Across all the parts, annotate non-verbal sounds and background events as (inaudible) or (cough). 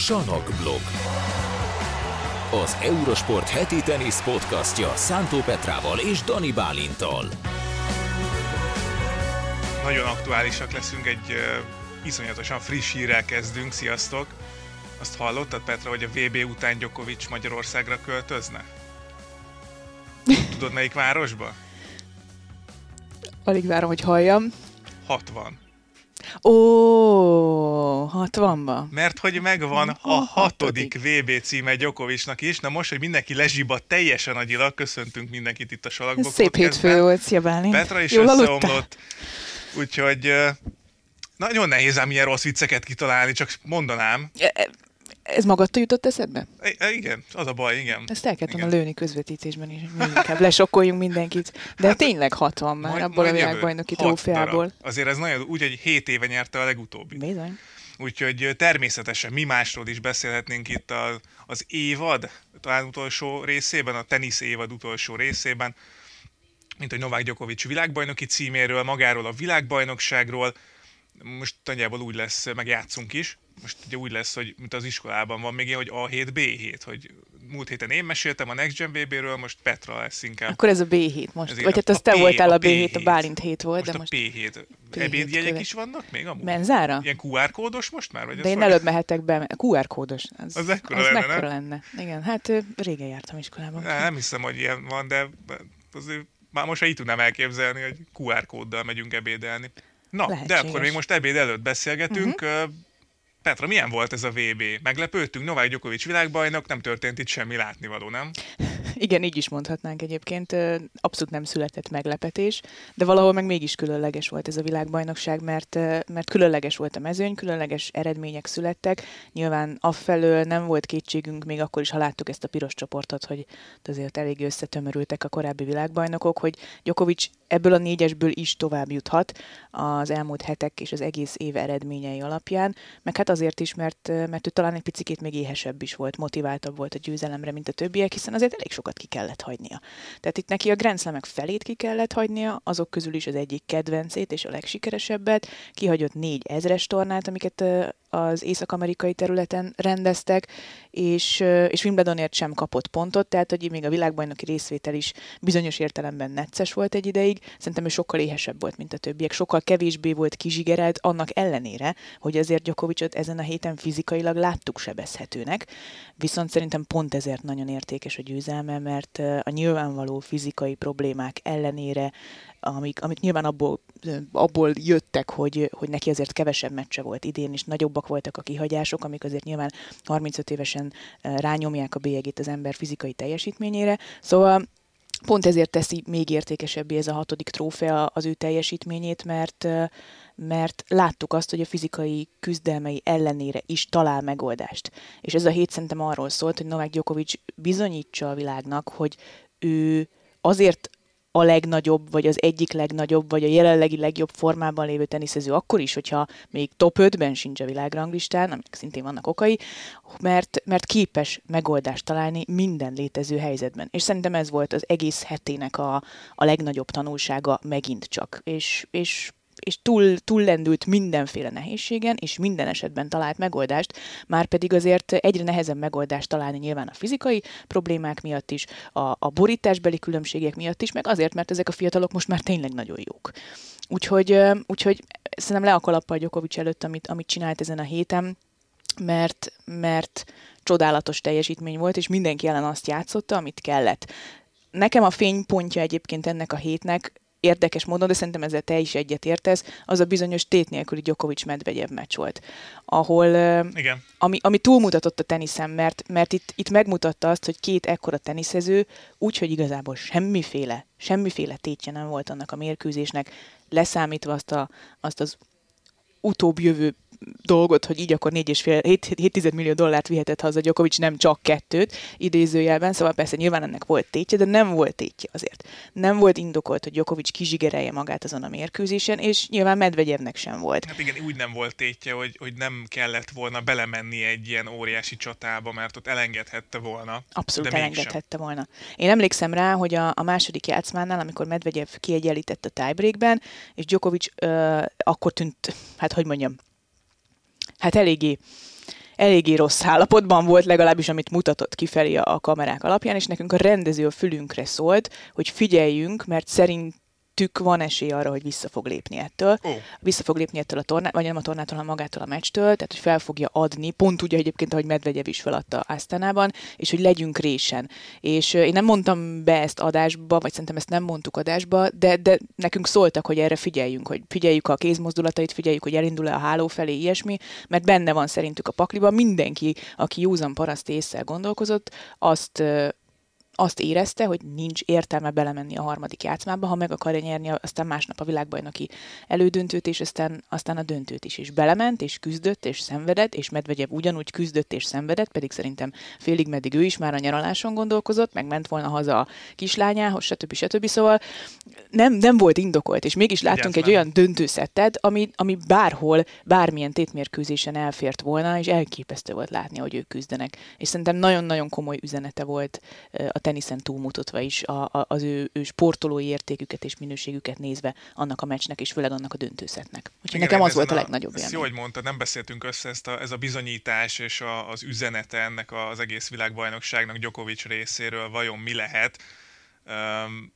Sanok blog. Az Eurosport heti tenisz podcastja Szántó Petrával és Dani Bálintal. Nagyon aktuálisak leszünk, egy uh, iszonyatosan friss hírrel kezdünk. Sziasztok! Azt hallottad, Petra, hogy a VB után Djokovic Magyarországra költözne? Tudod, melyik városba? Alig várom, hogy halljam. 60. Ó, 60-ba. Mert hogy megvan a, hatodik VB címe Gyokovicsnak is. Na most, hogy mindenki lezsiba teljesen agyilag, köszöntünk mindenkit itt a Salakbok Szép hétfő volt, szia Bálint. Petra is Jól összeomlott. Úgyhogy nagyon nehéz ám ilyen rossz vicceket kitalálni, csak mondanám. Ez magadtól jutott eszedbe? E, igen, az a baj, igen. Ezt el kellett volna lőni közvetítésben is, inkább lesokkoljunk mindenkit. De hát, tényleg 60 már majd, abból majd a világbajnoki trófeából. Azért ez nagyon, úgy, hogy 7 éve nyerte a legutóbbi. Bizony. Úgyhogy természetesen mi másról is beszélhetnénk itt a, az évad, talán utolsó részében, a tenisz évad utolsó részében, mint hogy Novák Djokovic világbajnoki címéről, magáról a világbajnokságról. Most nagyjából úgy lesz, megjátszunk is, most ugye úgy lesz, hogy mint az iskolában van még ilyen, hogy A7, B7, hogy múlt héten én meséltem a Next Gen BB-ről, most Petra lesz inkább. Akkor ez a B7 most. Ez Vagy hát az te P, voltál a B7, a, B7, a Bálint 7 volt, most de most... a P7. P7 Ebédjegyek is vannak még amúgy? Menzára? Ilyen QR kódos most már? Vagy de én vagy? előbb mehetek be. QR kódos. Az, az ekkora az lenne, mekkora lenne. Igen, hát régen jártam iskolában. Ne, nem hiszem, hogy ilyen van, de azért már most így tudnám elképzelni, hogy QR kóddal megyünk ebédelni. Na, Lehetséges. de akkor még most ebéd előtt beszélgetünk. Uh-huh. Petra, milyen volt ez a VB? Meglepődtünk, Novák Djokovic világbajnok, nem történt itt semmi látnivaló, nem? (laughs) Igen, így is mondhatnánk egyébként. Abszolút nem született meglepetés, de valahol meg mégis különleges volt ez a világbajnokság, mert, mert különleges volt a mezőny, különleges eredmények születtek. Nyilván affelől nem volt kétségünk, még akkor is, ha láttuk ezt a piros csoportot, hogy azért elég összetömörültek a korábbi világbajnokok, hogy Djokovic ebből a négyesből is tovább juthat az elmúlt hetek és az egész év eredményei alapján, meg hát azért is, mert, mert ő talán egy picit még éhesebb is volt, motiváltabb volt a győzelemre, mint a többiek, hiszen azért elég sokat ki kellett hagynia. Tehát itt neki a Grand Slamek felét ki kellett hagynia, azok közül is az egyik kedvencét és a legsikeresebbet, kihagyott négy ezres tornát, amiket az észak-amerikai területen rendeztek, és, és Wimbledonért sem kapott pontot, tehát hogy még a világbajnoki részvétel is bizonyos értelemben necces volt egy ideig. Szerintem ő sokkal éhesebb volt, mint a többiek, sokkal kevésbé volt kizsigerelt, annak ellenére, hogy azért Gyokovicsot ezen a héten fizikailag láttuk sebezhetőnek, viszont szerintem pont ezért nagyon értékes a győzelme, mert a nyilvánvaló fizikai problémák ellenére amik, amik nyilván abból, abból jöttek, hogy, hogy neki azért kevesebb meccse volt idén, és nagyobbak voltak a kihagyások, amik azért nyilván 35 évesen rányomják a bélyegét az ember fizikai teljesítményére. Szóval pont ezért teszi még értékesebbé ez a hatodik trófea az ő teljesítményét, mert, mert láttuk azt, hogy a fizikai küzdelmei ellenére is talál megoldást. És ez a hét szerintem arról szólt, hogy Novák Djokovic bizonyítsa a világnak, hogy ő azért a legnagyobb, vagy az egyik legnagyobb, vagy a jelenlegi legjobb formában lévő teniszező akkor is, hogyha még top 5-ben sincs a világranglistán, aminek szintén vannak okai, mert, mert képes megoldást találni minden létező helyzetben. És szerintem ez volt az egész hetének a, a legnagyobb tanulsága megint csak. És, és és túl, túl lendült mindenféle nehézségen, és minden esetben talált megoldást, már pedig azért egyre nehezebb megoldást találni nyilván a fizikai problémák miatt is, a, a borításbeli különbségek miatt is, meg azért, mert ezek a fiatalok most már tényleg nagyon jók. Úgyhogy, úgyhogy szerintem le a kalappal Gyokovics előtt, amit, amit csinált ezen a héten, mert, mert csodálatos teljesítmény volt, és mindenki ellen azt játszotta, amit kellett. Nekem a fénypontja egyébként ennek a hétnek érdekes módon, de szerintem ezzel te is egyet értesz, az a bizonyos tét nélküli Djokovic Medvegyev meccs volt, ahol Igen. Ami, ami túlmutatott a teniszem, mert, mert itt, itt megmutatta azt, hogy két ekkora teniszező, úgyhogy igazából semmiféle, semmiféle tétje nem volt annak a mérkőzésnek, leszámítva azt, a, azt az utóbb jövő dolgot, hogy így akkor 4,5 millió dollárt vihetett haza Djokovic, nem csak kettőt idézőjelben, szóval persze nyilván ennek volt tétje, de nem volt tétje azért. Nem volt indokolt, hogy Djokovic kizsigerelje magát azon a mérkőzésen, és nyilván Medvegyevnek sem volt. Hát igen, úgy nem volt tétje, hogy, hogy nem kellett volna belemenni egy ilyen óriási csatába, mert ott elengedhette volna. Abszolút elengedhette volna. Én emlékszem rá, hogy a, a második játszmánál, amikor Medvegyev kiegyenlített a tiebreakben, és Djokovic ö, akkor tűnt, hát hogy mondjam, hát eléggé eléggé rossz állapotban volt, legalábbis amit mutatott kifelé a, kamerák alapján, és nekünk a rendező a fülünkre szólt, hogy figyeljünk, mert szerint tük van esély arra, hogy vissza fog lépni ettől. Oh. Vissza fog lépni ettől a tornát, vagy nem a tornától, hanem magától a meccstől, tehát hogy fel fogja adni, pont úgy egyébként, ahogy Medvegyev is feladta Asztánában, és hogy legyünk résen. És én nem mondtam be ezt adásba, vagy szerintem ezt nem mondtuk adásba, de, de nekünk szóltak, hogy erre figyeljünk, hogy figyeljük a kézmozdulatait, figyeljük, hogy elindul-e a háló felé ilyesmi, mert benne van szerintük a pakliban. Mindenki, aki józan paraszt észre gondolkozott, azt azt érezte, hogy nincs értelme belemenni a harmadik játszmába, ha meg akarja nyerni, aztán másnap a világbajnoki elődöntőt, és aztán, aztán a döntőt is. És belement, és küzdött, és szenvedett, és Medvegyev ugyanúgy küzdött és szenvedett, pedig szerintem félig meddig ő is már a nyaraláson gondolkozott, meg ment volna haza a kislányához, stb. stb. Szóval nem, nem volt indokolt, és mégis láttunk egy olyan döntőszettet, ami, ami bárhol, bármilyen tétmérkőzésen elfért volna, és elképesztő volt látni, hogy ők küzdenek. És szerintem nagyon-nagyon komoly üzenete volt a teniszen túlmutatva is a, a, az ő, ő sportolói értéküket és minőségüket nézve annak a meccsnek, és főleg annak a döntőszetnek. Úgyhogy nekem az volt a, a legnagyobb élmény. Jó, hogy mondtad, nem beszéltünk össze ezt a, ez a bizonyítás és a, az üzenete ennek az egész világbajnokságnak Djokovic részéről vajon mi lehet. Um,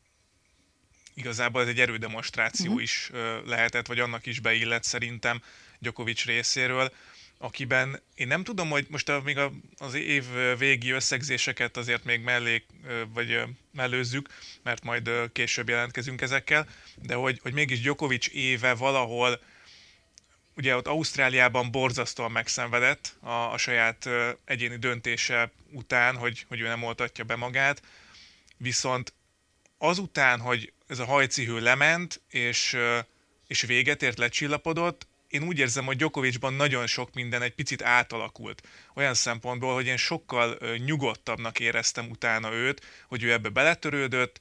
igazából ez egy erődemonstráció uh-huh. is lehetett, vagy annak is beillett szerintem Djokovic részéről akiben én nem tudom, hogy most a, még a, az év végi összegzéseket azért még mellé, vagy mellőzzük, mert majd később jelentkezünk ezekkel, de hogy, hogy mégis Djokovic éve valahol, ugye ott Ausztráliában borzasztóan megszenvedett a, a saját egyéni döntése után, hogy, hogy ő nem oltatja be magát, viszont azután, hogy ez a hajcihő lement, és, és véget ért, lecsillapodott, én úgy érzem, hogy Djokovicban nagyon sok minden egy picit átalakult. Olyan szempontból, hogy én sokkal nyugodtabbnak éreztem utána őt, hogy ő ebbe beletörődött.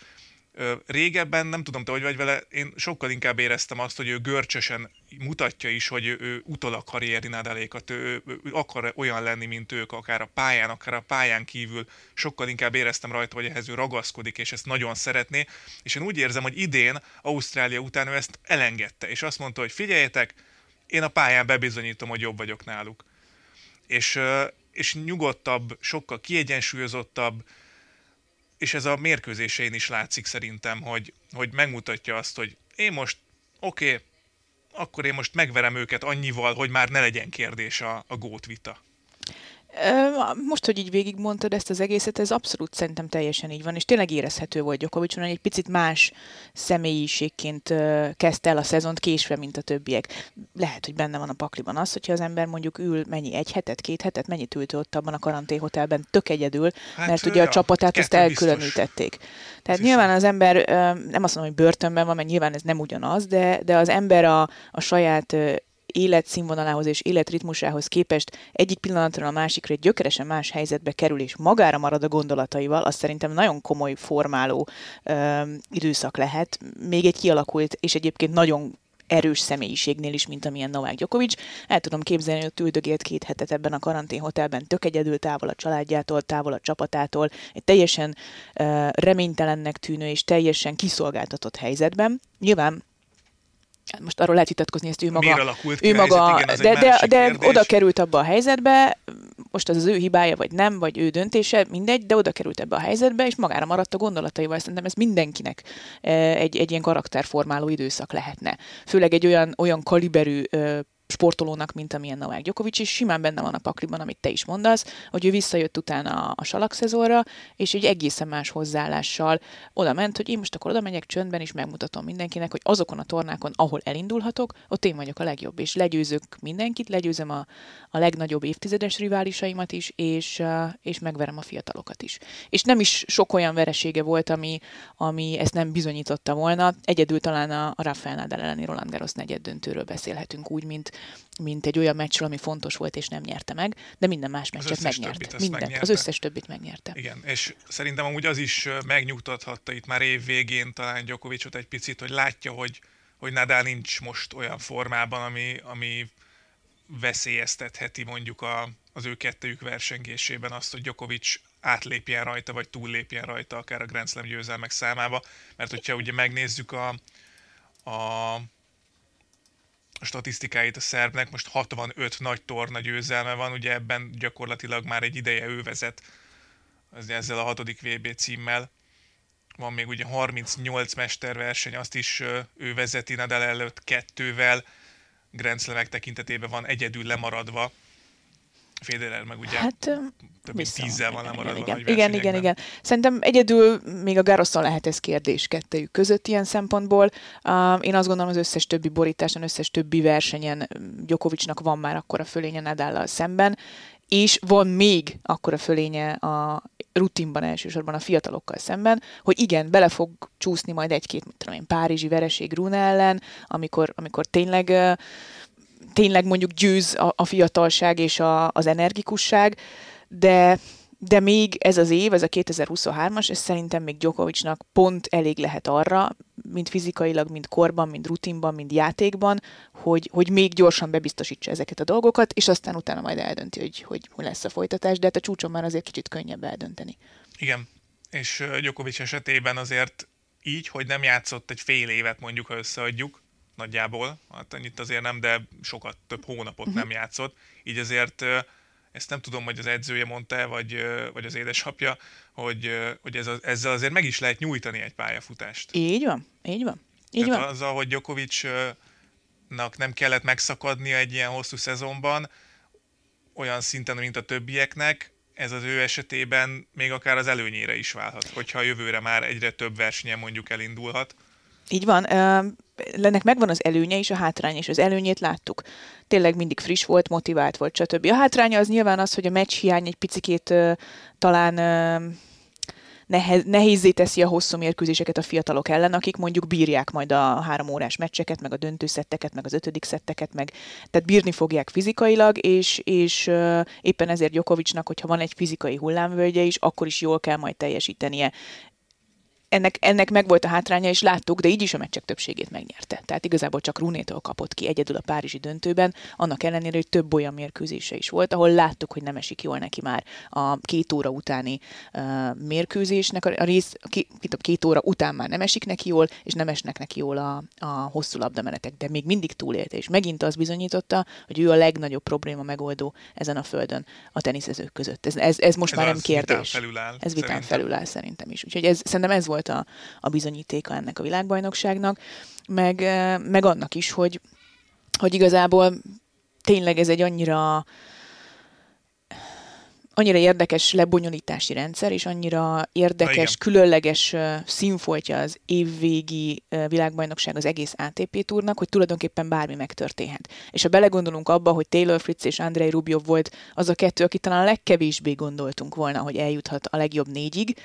Régebben, nem tudom te, hogy vagy vele, én sokkal inkább éreztem azt, hogy ő görcsösen mutatja is, hogy ő, ő utol a karrieri Nadálékat, ő, ő, ő akar olyan lenni, mint ők, akár a pályán, akár a pályán kívül. Sokkal inkább éreztem rajta, hogy ehhez ő ragaszkodik, és ezt nagyon szeretné. És én úgy érzem, hogy idén, Ausztrália után ő ezt elengedte, és azt mondta, hogy figyeljetek, én a pályán bebizonyítom, hogy jobb vagyok náluk. És, és nyugodtabb, sokkal kiegyensúlyozottabb, és ez a mérkőzésein is látszik szerintem, hogy, hogy megmutatja azt, hogy én most, oké, okay, akkor én most megverem őket annyival, hogy már ne legyen kérdés a, a gót vita. Most, hogy így végigmondtad ezt az egészet, ez abszolút szerintem teljesen így van, és tényleg érezhető volt Gyokovics, hogy egy picit más személyiségként kezdte el a szezont késve, mint a többiek. Lehet, hogy benne van a pakliban az, hogyha az ember mondjuk ül mennyi, egy hetet, két hetet, mennyit ült ott abban a karanténhotelben, tök egyedül, hát, mert ugye a csapatát ezt elkülönítették. Biztos. Tehát Biztos. nyilván az ember, nem azt mondom, hogy börtönben van, mert nyilván ez nem ugyanaz, de, de az ember a, a saját életszínvonalához és életritmusához képest egyik pillanatra a másikra egy gyökeresen más helyzetbe kerül, és magára marad a gondolataival, az szerintem nagyon komoly formáló ö, időszak lehet. Még egy kialakult, és egyébként nagyon erős személyiségnél is, mint amilyen Novák Djokovic. El tudom képzelni, hogy ott üldögélt két hetet ebben a karanténhotelben, tök egyedül távol a családjától, távol a csapatától, egy teljesen uh, reménytelennek tűnő és teljesen kiszolgáltatott helyzetben. Nyilván most arról lehet vitatkozni, ezt ő maga, ő maga helyzet, igen, de, de, de oda került abba a helyzetbe, most az az ő hibája, vagy nem, vagy ő döntése, mindegy, de oda került ebbe a helyzetbe, és magára maradt a gondolataival. Szerintem ez mindenkinek egy, egy ilyen karakterformáló időszak lehetne. Főleg egy olyan, olyan kaliberű sportolónak, mint amilyen Novák Djokovic, és simán benne van a pakliban, amit te is mondasz, hogy ő visszajött utána a, a salakszezonra, és egy egészen más hozzáállással oda ment, hogy én most akkor oda megyek csöndben, és megmutatom mindenkinek, hogy azokon a tornákon, ahol elindulhatok, ott én vagyok a legjobb, és legyőzök mindenkit, legyőzöm a, a legnagyobb évtizedes riválisaimat is, és, és megverem a fiatalokat is. És nem is sok olyan veresége volt, ami, ami ezt nem bizonyította volna. Egyedül talán a, a Rafael Nadal elleni Roland Garros negyed döntőről beszélhetünk úgy, mint, mint egy olyan meccsről, ami fontos volt és nem nyerte meg, de minden más meccset megnyerte. Minden, megnyerte. Az összes többit megnyerte. Igen, és szerintem amúgy az is megnyugtathatta itt már év végén talán Gyokovicsot egy picit, hogy látja, hogy, hogy Nadal nincs most olyan formában, ami, ami veszélyeztetheti mondjuk a, az ő kettőjük versengésében azt, hogy Djokovic átlépjen rajta, vagy túllépjen rajta, akár a Grand Slam győzelmek számába, mert hogyha ugye megnézzük a a statisztikáit a szerbnek, most 65 nagy torna győzelme van, ugye ebben gyakorlatilag már egy ideje ő vezet ezzel a hatodik VB címmel. Van még ugye 38 mesterverseny, azt is ő vezeti Nadal előtt kettővel, Grand Slamek tekintetében van egyedül lemaradva, Federer meg ugye hát, több mint tízzel van lemaradva igen, igen, igen, igen, igen. Szerintem egyedül még a Garoszon lehet ez kérdés kettőjük között ilyen szempontból. Uh, én azt gondolom az összes többi borításon, összes többi versenyen Gyokovicsnak van már akkor a fölénye Nadállal szemben, és van még akkor a fölénye a rutinban elsősorban a fiatalokkal szemben, hogy igen, bele fog csúszni majd egy-két, mit tudom én, párizsi vereség Rune ellen, amikor, amikor tényleg uh, tényleg mondjuk győz a, a fiatalság és a, az energikusság, de de még ez az év, ez a 2023-as, ez szerintem még Djokovicnak pont elég lehet arra, mind fizikailag, mind korban, mind rutinban, mind játékban, hogy, hogy még gyorsan bebiztosítsa ezeket a dolgokat, és aztán utána majd eldönti, hogy, hogy, hogy lesz a folytatás, de hát a csúcson már azért kicsit könnyebb eldönteni. Igen, és Djokovic esetében azért így, hogy nem játszott egy fél évet mondjuk, ha összeadjuk, nagyjából, hát annyit azért nem, de sokat több hónapot uh-huh. nem játszott, így azért ezt nem tudom, hogy az edzője mondta vagy, vagy az édesapja, hogy, hogy ez ezzel azért meg is lehet nyújtani egy pályafutást. Így van, így van. Így Tehát van. azzal, hogy Djokovicnak nem kellett megszakadnia egy ilyen hosszú szezonban, olyan szinten, mint a többieknek, ez az ő esetében még akár az előnyére is válhat, hogyha a jövőre már egyre több versenyen mondjuk elindulhat. Így van. Ennek megvan az előnye és a hátránya, és az előnyét láttuk. Tényleg mindig friss volt, motivált volt, stb. A hátránya az nyilván az, hogy a meccs hiány egy picikét talán nehez, nehézé teszi a hosszú mérkőzéseket a fiatalok ellen, akik mondjuk bírják majd a három órás meccseket, meg a döntőszetteket, meg az ötödik szetteket, meg tehát bírni fogják fizikailag, és, és éppen ezért Gyokovicsnak, hogyha van egy fizikai hullámvölgye is, akkor is jól kell majd teljesítenie ennek, ennek meg volt a hátránya, és láttuk, de így is a meccsek többségét megnyerte. Tehát igazából csak Runétól kapott ki egyedül a Párizsi döntőben, annak ellenére, hogy több olyan mérkőzése is volt, ahol láttuk, hogy nem esik jól neki már a két óra utáni uh, mérkőzésnek a, rész, két, két óra után már nem esik neki jól, és nem esnek neki jól a, a hosszú labdamenetek, de még mindig túlélte, és megint az bizonyította, hogy ő a legnagyobb probléma megoldó ezen a földön a teniszezők között. Ez, ez, ez most ez már nem kérdés. Vitán felüláll, ez vitán szerintem. felüláll szerintem is. Úgyhogy ez, szerintem ez volt volt a, a bizonyítéka ennek a világbajnokságnak, meg, meg annak is, hogy, hogy igazából tényleg ez egy annyira annyira érdekes lebonyolítási rendszer, és annyira érdekes, Na, különleges színfoltja az évvégi világbajnokság az egész ATP túrnak, hogy tulajdonképpen bármi megtörténhet. És ha belegondolunk abba, hogy Taylor Fritz és Andrei Rubjov volt az a kettő, aki talán a legkevésbé gondoltunk volna, hogy eljuthat a legjobb négyig,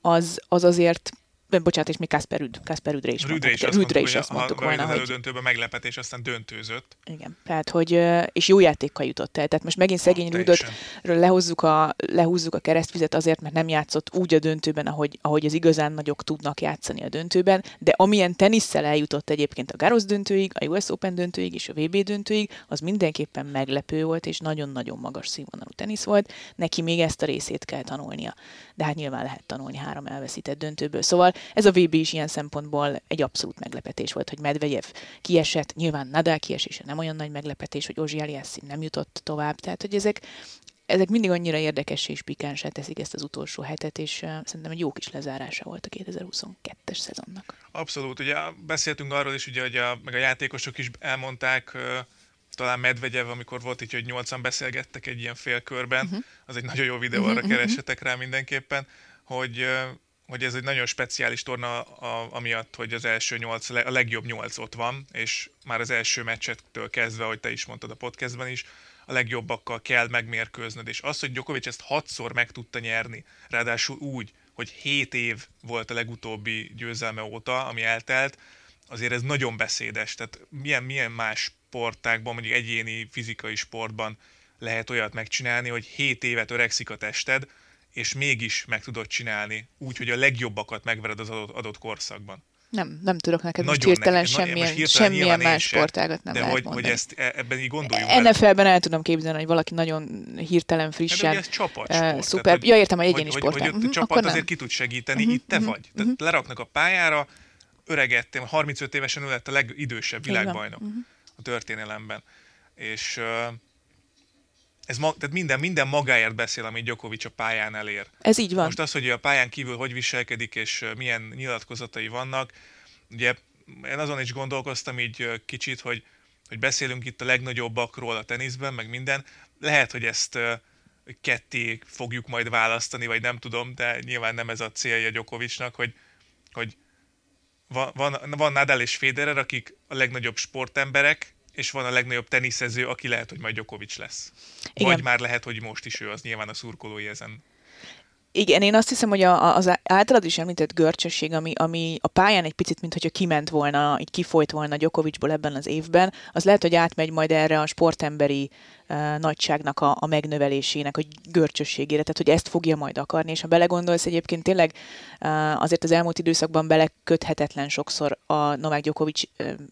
az, az azért bocsánat, és még Kasper Rüd, Kasper Rüdre is Rüdre is, azt Rüdre is azt mondtuk volna, hogy... elődöntőben meglepetés, aztán döntőzött. Igen, tehát, hogy, és jó játékkal jutott el. Tehát most megint szegény Rüdöt lehozzuk a, lehúzzuk a keresztvizet azért, mert nem játszott úgy a döntőben, ahogy, ahogy az igazán nagyok tudnak játszani a döntőben, de amilyen tenisszel eljutott egyébként a Garros döntőig, a US Open döntőig és a VB döntőig, az mindenképpen meglepő volt, és nagyon-nagyon magas színvonalú tenisz volt. Neki még ezt a részét kell tanulnia. De hát nyilván lehet tanulni három elveszített döntőből. Szóval ez a VB is ilyen szempontból egy abszolút meglepetés volt, hogy Medvegyev kiesett, nyilván Nadal kiesése nem olyan nagy meglepetés, hogy Ozsi Aliasszin nem jutott tovább, tehát hogy ezek, ezek mindig annyira érdekes és pikánsá teszik ezt az utolsó hetet, és szerintem egy jó kis lezárása volt a 2022-es szezonnak. Abszolút, ugye beszéltünk arról is, ugye, hogy a, meg a játékosok is elmondták, talán Medvegyev, amikor volt így, hogy nyolcan beszélgettek egy ilyen félkörben, uh-huh. az egy nagyon jó videó, arra uh-huh. keressetek rá mindenképpen, hogy hogy ez egy nagyon speciális torna a, amiatt, hogy az első nyolc, a legjobb nyolc ott van, és már az első meccsettől kezdve, hogy te is mondtad a podcastben is, a legjobbakkal kell megmérkőznöd, és az, hogy Djokovic ezt hatszor meg tudta nyerni, ráadásul úgy, hogy 7 év volt a legutóbbi győzelme óta, ami eltelt, azért ez nagyon beszédes. Tehát milyen, milyen más sportákban, mondjuk egyéni fizikai sportban lehet olyat megcsinálni, hogy 7 évet öregszik a tested, és mégis meg tudod csinálni, úgy, hogy a legjobbakat megvered az adott, adott korszakban. Nem, nem tudok neked Nagyon most hirtelen neked, semmilyen, most hirtelen semmilyen más sportágat nem de lehet hogy, mondani. hogy ezt e- ebben így gondoljunk. NFL-ben el tudom képzelni, hogy valaki nagyon hirtelen, frissen, ez csapatsport. Uh, szuper. Tehát, ja, értem, hogy egyéni hogy, sport. Hogy, hogy uh-huh, csapat azért ki tud segíteni, uh-huh, itt te uh-huh, vagy. Tehát uh-huh. leraknak a pályára, öregettem, 35 évesen ő lett a legidősebb világbajnok. Uh-huh a történelemben. És ez ma, tehát minden, minden magáért beszél, amit Djokovic a pályán elér. Ez így van. Most az, hogy a pályán kívül hogy viselkedik, és milyen nyilatkozatai vannak, ugye én azon is gondolkoztam így kicsit, hogy, hogy beszélünk itt a legnagyobbakról a teniszben, meg minden. Lehet, hogy ezt ketté fogjuk majd választani, vagy nem tudom, de nyilván nem ez a célja Gyokovicsnak, hogy, hogy van, van, van Nadal és Federer, akik a legnagyobb sportemberek, és van a legnagyobb teniszező, aki lehet, hogy majd Djokovic lesz. Igen. Vagy már lehet, hogy most is ő, az nyilván a szurkolói ezen igen, én azt hiszem, hogy a, az általad is említett görcsösség, ami, ami a pályán egy picit, mint hogyha kiment volna, így kifolyt volna Gyokovicsból ebben az évben, az lehet, hogy átmegy majd erre a sportemberi nagyságnak a, a megnövelésének, a görcsösségére, tehát hogy ezt fogja majd akarni, és ha belegondolsz egyébként tényleg azért az elmúlt időszakban beleköthetetlen sokszor a Novák Djokovic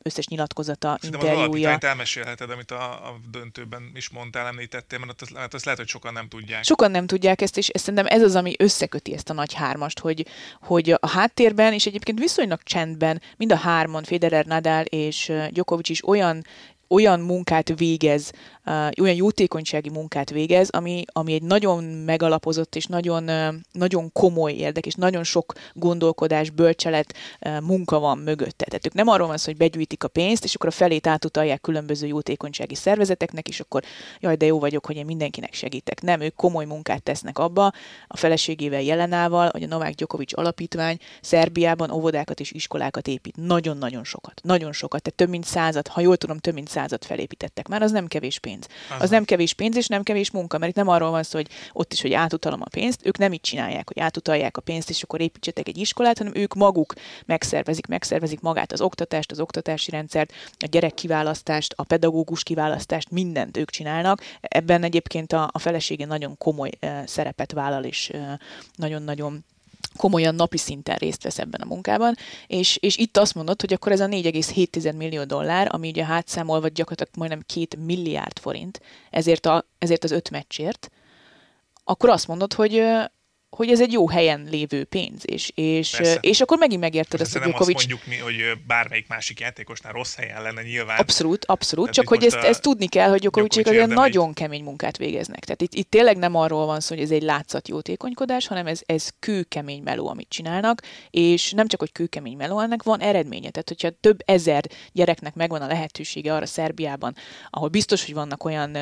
összes nyilatkozata, Szerintem interjúja. az elmesélheted, amit a, a döntőben is mondtál, említettél, mert azt, hát azt lehet, hogy sokan nem tudják. Sokan nem tudják ezt, és szerintem ez az, ami összeköti ezt a nagy hármast, hogy, hogy a háttérben, és egyébként viszonylag csendben mind a hárman, Federer, Nadal és Djokovic is olyan olyan munkát végez, olyan jótékonysági munkát végez, ami, ami egy nagyon megalapozott és nagyon, nagyon komoly érdek, és nagyon sok gondolkodás, bölcselet, munka van mögötte. Tehát ők nem arról van szó, hogy begyűjtik a pénzt, és akkor a felét átutalják különböző jótékonysági szervezeteknek, és akkor jaj, de jó vagyok, hogy én mindenkinek segítek. Nem, ők komoly munkát tesznek abba, a feleségével Jelenával, hogy a Novák Djokovic alapítvány Szerbiában óvodákat és iskolákat épít. Nagyon-nagyon sokat. Nagyon sokat. Tehát több mint százat, ha jól tudom, több mint százat felépítettek már, az nem kevés pénz. Aha. Az nem kevés pénz, és nem kevés munka, mert itt nem arról van szó, hogy ott is, hogy átutalom a pénzt, ők nem így csinálják, hogy átutalják a pénzt, és akkor építsetek egy iskolát, hanem ők maguk megszervezik, megszervezik magát az oktatást, az oktatási rendszert, a gyerek kiválasztást, a pedagógus kiválasztást, mindent ők csinálnak. Ebben egyébként a, a felesége nagyon komoly uh, szerepet vállal, és uh, nagyon-nagyon komolyan napi szinten részt vesz ebben a munkában, és, és itt azt mondod, hogy akkor ez a 4,7 millió dollár, ami ugye hátszámolva gyakorlatilag majdnem 2 milliárd forint, ezért, a, ezért az öt meccsért, akkor azt mondod, hogy hogy ez egy jó helyen lévő pénz, és, és, és akkor megint megérted ezt, hogy Djokovic... Nem azt mondjuk mi, hogy bármelyik másik játékosnál rossz helyen lenne nyilván. Abszolút, abszolút, Tehát csak hogy ezt, ezt tudni kell, hogy Djokovic azért nagyon kemény munkát végeznek. Tehát itt, itt tényleg nem arról van szó, hogy ez egy látszat jótékonykodás, hanem ez, ez kőkemény meló, amit csinálnak, és nem csak, hogy kőkemény meló, ennek van eredménye. Tehát, hogyha több ezer gyereknek megvan a lehetősége arra Szerbiában, ahol biztos, hogy vannak olyan,